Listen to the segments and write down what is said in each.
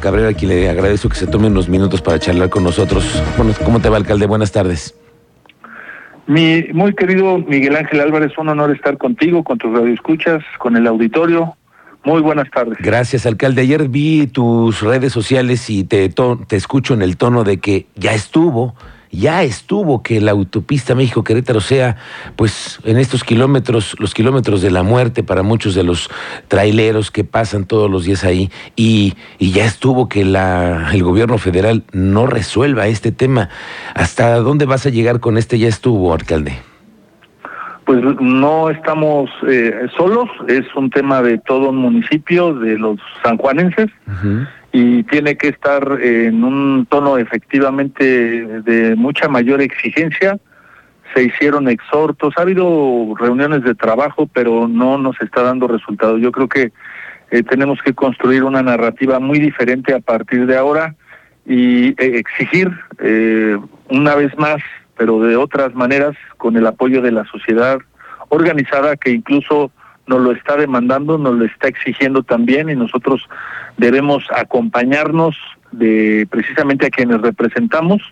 Cabrera, a quien le agradezco que se tome unos minutos para charlar con nosotros. Bueno, ¿Cómo te va, alcalde? Buenas tardes. Mi muy querido Miguel Ángel Álvarez, un honor estar contigo, con tus radioescuchas, con el auditorio. Muy buenas tardes. Gracias, alcalde. Ayer vi tus redes sociales y te, te escucho en el tono de que ya estuvo ya estuvo que la autopista México-Querétaro sea, pues, en estos kilómetros, los kilómetros de la muerte para muchos de los traileros que pasan todos los días ahí, y, y ya estuvo que la, el gobierno federal no resuelva este tema. ¿Hasta dónde vas a llegar con este ya estuvo, alcalde? Pues no estamos eh, solos, es un tema de todo un municipio, de los sanjuanenses y tiene que estar en un tono efectivamente de mucha mayor exigencia. Se hicieron exhortos, ha habido reuniones de trabajo, pero no nos está dando resultados. Yo creo que eh, tenemos que construir una narrativa muy diferente a partir de ahora y eh, exigir eh, una vez más, pero de otras maneras, con el apoyo de la sociedad organizada que incluso nos lo está demandando, nos lo está exigiendo también y nosotros debemos acompañarnos de precisamente a quienes representamos,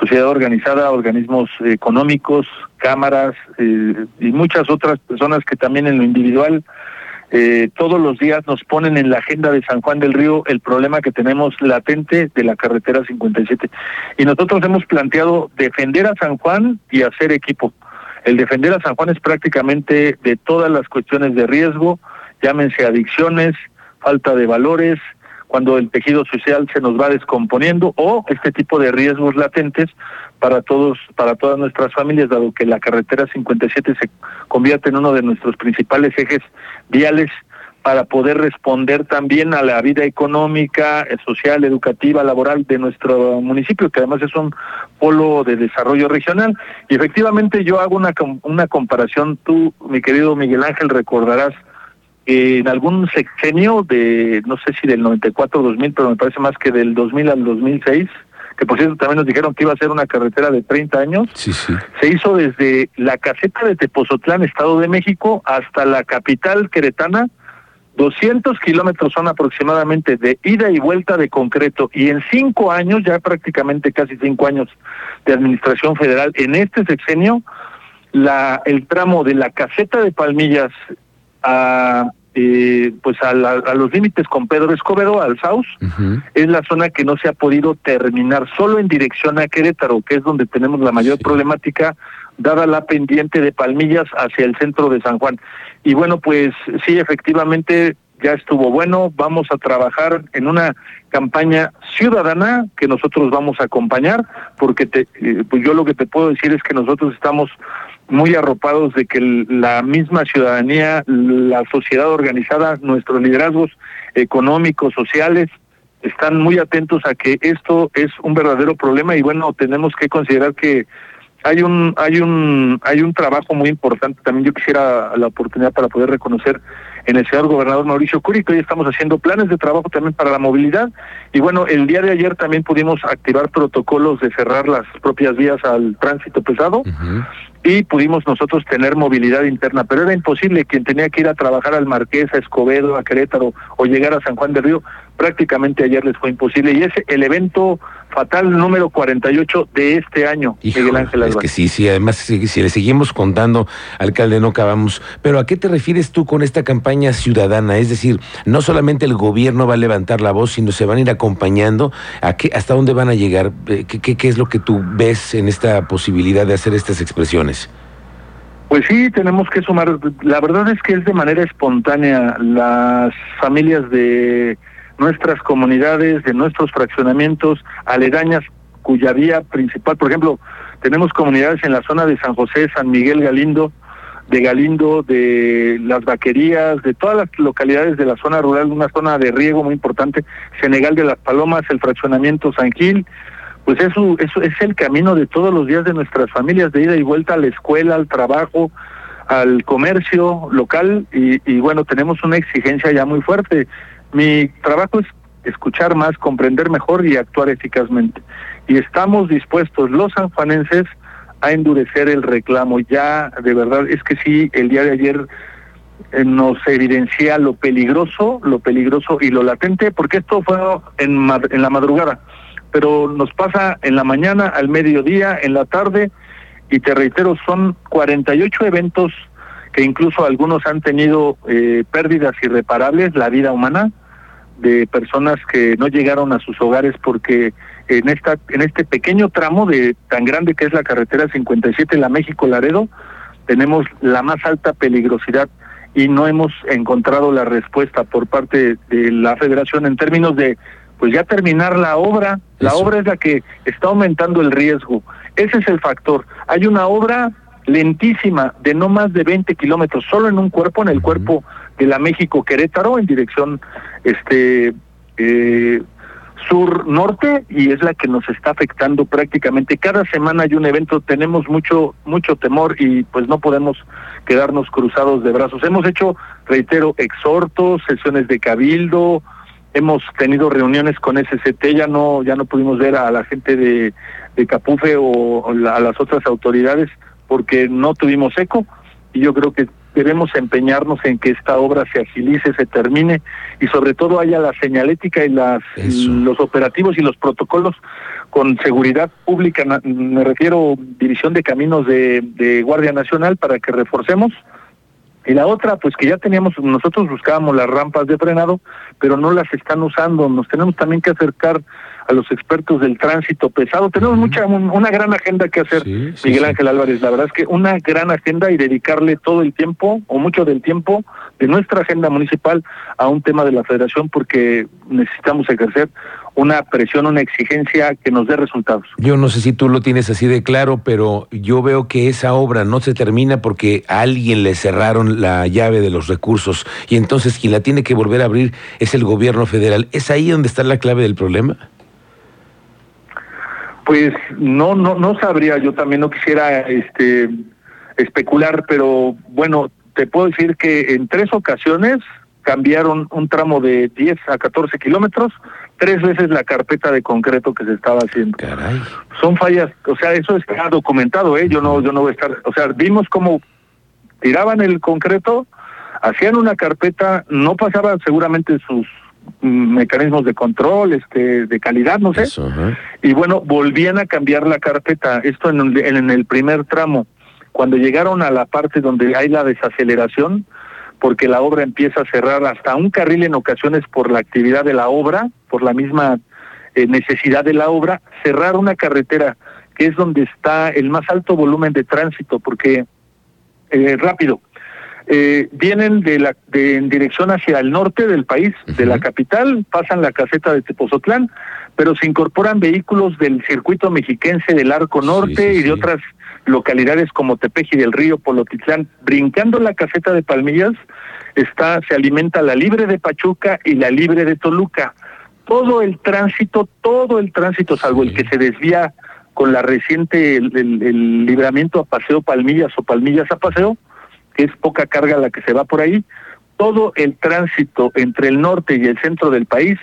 sociedad organizada, organismos económicos, cámaras eh, y muchas otras personas que también en lo individual eh, todos los días nos ponen en la agenda de San Juan del Río el problema que tenemos latente de la carretera 57. Y nosotros hemos planteado defender a San Juan y hacer equipo. El defender a San Juan es prácticamente de todas las cuestiones de riesgo, llámense adicciones, falta de valores, cuando el tejido social se nos va descomponiendo o este tipo de riesgos latentes para todos para todas nuestras familias dado que la carretera 57 se convierte en uno de nuestros principales ejes viales para poder responder también a la vida económica, social, educativa, laboral de nuestro municipio, que además es un polo de desarrollo regional. Y efectivamente yo hago una, una comparación, tú, mi querido Miguel Ángel, recordarás que en algún sexenio de, no sé si del 94-2000, pero me parece más que del 2000 al 2006, que por cierto también nos dijeron que iba a ser una carretera de 30 años, sí, sí. se hizo desde la caseta de Tepozotlán, Estado de México, hasta la capital queretana, 200 kilómetros son aproximadamente de ida y vuelta de concreto y en cinco años, ya prácticamente casi cinco años de administración federal, en este sexenio, la, el tramo de la caseta de Palmillas a, eh, pues a, los límites con Pedro Escobedo, al Saus, es la zona que no se ha podido terminar solo en dirección a Querétaro, que es donde tenemos la mayor problemática dada la pendiente de Palmillas hacia el centro de San Juan. Y bueno, pues sí, efectivamente ya estuvo bueno, vamos a trabajar en una campaña ciudadana que nosotros vamos a acompañar, porque te, eh, pues yo lo que te puedo decir es que nosotros estamos muy arropados de que la misma ciudadanía, la sociedad organizada, nuestros liderazgos económicos, sociales, están muy atentos a que esto es un verdadero problema y bueno, tenemos que considerar que hay un hay un hay un trabajo muy importante también. Yo quisiera la oportunidad para poder reconocer en el señor gobernador Mauricio Curi que hoy estamos haciendo planes de trabajo también para la movilidad. Y bueno el día de ayer también pudimos activar protocolos de cerrar las propias vías al tránsito pesado y pudimos nosotros tener movilidad interna, pero era imposible quien tenía que ir a trabajar al Marqués, a Escobedo, a Querétaro o llegar a San Juan del Río, prácticamente ayer les fue imposible y es el evento fatal número 48 de este año, Miguel Ángel Es que sí, sí, además si, si, le seguimos contando, alcalde, no acabamos. Pero ¿a qué te refieres tú con esta campaña ciudadana? Es decir, no solamente el gobierno va a levantar la voz, sino se van a ir acompañando. ¿A qué, ¿Hasta dónde van a llegar? Eh, ¿Qué, qué, qué es lo que tú ves en esta posibilidad de hacer estas expresiones? Pues sí, tenemos que sumar. La verdad es que es de manera espontánea. Las familias de nuestras comunidades, de nuestros fraccionamientos aledañas, cuya vía principal, por ejemplo, tenemos comunidades en la zona de San José, San Miguel Galindo, de Galindo, de las vaquerías, de todas las localidades de la zona rural, una zona de riego muy importante, Senegal de las Palomas, el fraccionamiento San Gil, pues eso, eso es el camino de todos los días de nuestras familias, de ida y vuelta a la escuela, al trabajo, al comercio local y, y bueno, tenemos una exigencia ya muy fuerte. Mi trabajo es escuchar más, comprender mejor y actuar eficazmente. Y estamos dispuestos los sanjuanenses a endurecer el reclamo. Ya, de verdad, es que sí, el día de ayer eh, nos evidencia lo peligroso, lo peligroso y lo latente, porque esto fue en, en la madrugada, pero nos pasa en la mañana, al mediodía, en la tarde, y te reitero, son 48 eventos que incluso algunos han tenido eh, pérdidas irreparables, la vida humana, de personas que no llegaron a sus hogares porque en esta en este pequeño tramo de tan grande que es la carretera 57 la México Laredo tenemos la más alta peligrosidad y no hemos encontrado la respuesta por parte de la Federación en términos de pues ya terminar la obra, la obra es la que está aumentando el riesgo. Ese es el factor. Hay una obra lentísima de no más de 20 kilómetros, solo en un cuerpo, en el cuerpo de la México Querétaro, en dirección este eh, sur-norte, y es la que nos está afectando prácticamente. Cada semana hay un evento, tenemos mucho, mucho temor y pues no podemos quedarnos cruzados de brazos. Hemos hecho, reitero, exhortos, sesiones de cabildo, hemos tenido reuniones con SCT, ya no, ya no pudimos ver a la gente de, de Capufe o, a las otras autoridades porque no tuvimos eco. Y yo creo que debemos empeñarnos en que esta obra se agilice, se termine y sobre todo haya la señalética y las los operativos y los protocolos con seguridad pública, me refiero División de Caminos de, de Guardia Nacional para que reforcemos y la otra, pues que ya teníamos, nosotros buscábamos las rampas de frenado, pero no las están usando. Nos tenemos también que acercar a los expertos del tránsito pesado. Tenemos mucha una gran agenda que hacer, Miguel Ángel Álvarez. La verdad es que una gran agenda y dedicarle todo el tiempo o mucho del tiempo de nuestra agenda municipal a un tema de la federación porque necesitamos ejercer una presión, una exigencia que nos dé resultados. Yo no sé si tú lo tienes así de claro, pero yo veo que esa obra no se termina porque a alguien le cerraron la llave de los recursos y entonces quien la tiene que volver a abrir es el gobierno federal. ¿Es ahí donde está la clave del problema? Pues no, no, no sabría. Yo también no quisiera, este, especular, pero bueno, te puedo decir que en tres ocasiones cambiaron un tramo de 10 a 14 kilómetros, tres veces la carpeta de concreto que se estaba haciendo. Son fallas, o sea, eso está documentado, ¿eh? Yo no, yo no voy a estar, o sea, vimos cómo tiraban el concreto, hacían una carpeta, no pasaban seguramente sus mm, mecanismos de control, este, de calidad, no sé, y bueno, volvían a cambiar la carpeta, esto en, en el primer tramo. Cuando llegaron a la parte donde hay la desaceleración, porque la obra empieza a cerrar hasta un carril en ocasiones por la actividad de la obra, por la misma eh, necesidad de la obra, cerrar una carretera que es donde está el más alto volumen de tránsito, porque eh, rápido, eh, vienen de la de, en dirección hacia el norte del país, de la capital, pasan la caseta de Tepozotlán, pero se incorporan vehículos del circuito mexiquense del Arco Norte y de otras localidades como Tepeji del Río, Polotitlán, brincando la caseta de Palmillas, está, se alimenta la libre de Pachuca y la libre de Toluca. Todo el tránsito, todo el tránsito, salvo el que se desvía con la reciente, el, libramiento a Paseo Palmillas o Palmillas a Paseo, que es poca carga la que se va por ahí, todo el tránsito entre el norte y el centro del país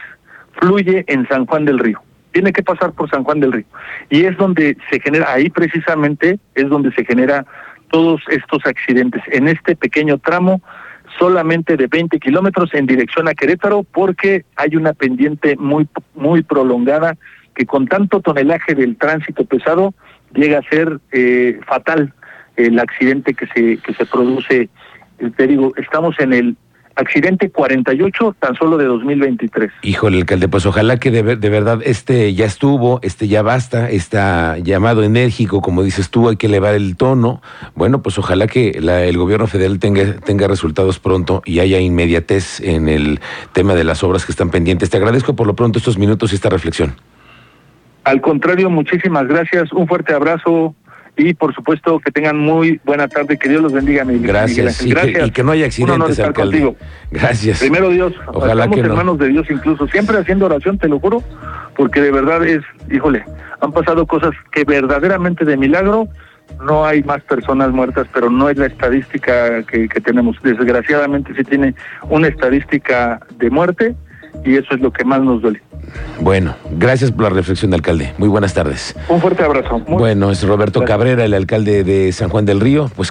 fluye en San Juan del Río tiene que pasar por San Juan del Río. Y es donde se genera, ahí precisamente es donde se genera todos estos accidentes. En este pequeño tramo, solamente de 20 kilómetros en dirección a Querétaro, porque hay una pendiente muy, muy prolongada que con tanto tonelaje del tránsito pesado llega a ser eh, fatal el accidente que se, que se produce. Te digo, estamos en el accidente 48 tan solo de 2023. Híjole, alcalde, pues ojalá que de, verdad este ya estuvo, este ya basta, está llamado enérgico, como dices tú, hay que elevar el tono. Bueno, pues ojalá que el gobierno federal tenga, tenga resultados pronto y haya inmediatez en el tema de las obras que están pendientes. Te agradezco por lo pronto estos minutos y esta reflexión. Al contrario, muchísimas gracias. Un fuerte abrazo y por supuesto que tengan muy buena tarde, que Dios los bendiga. Miguel, Gracias, y, Gracias. Que, no haya accidentes, alcalde. Gracias. Primero Dios, Ojalá estamos hermanos de Dios incluso, siempre haciendo oración, te lo juro, porque de verdad es, híjole, han pasado cosas que verdaderamente de milagro, no hay más personas muertas, pero no es la estadística que, que tenemos. Desgraciadamente sí tiene una estadística de muerte y eso es lo que más nos duele. Bueno, gracias por la reflexión, alcalde. Muy buenas tardes. Un fuerte abrazo. bueno, es Roberto Cabrera, el alcalde de San Juan del Río. Pues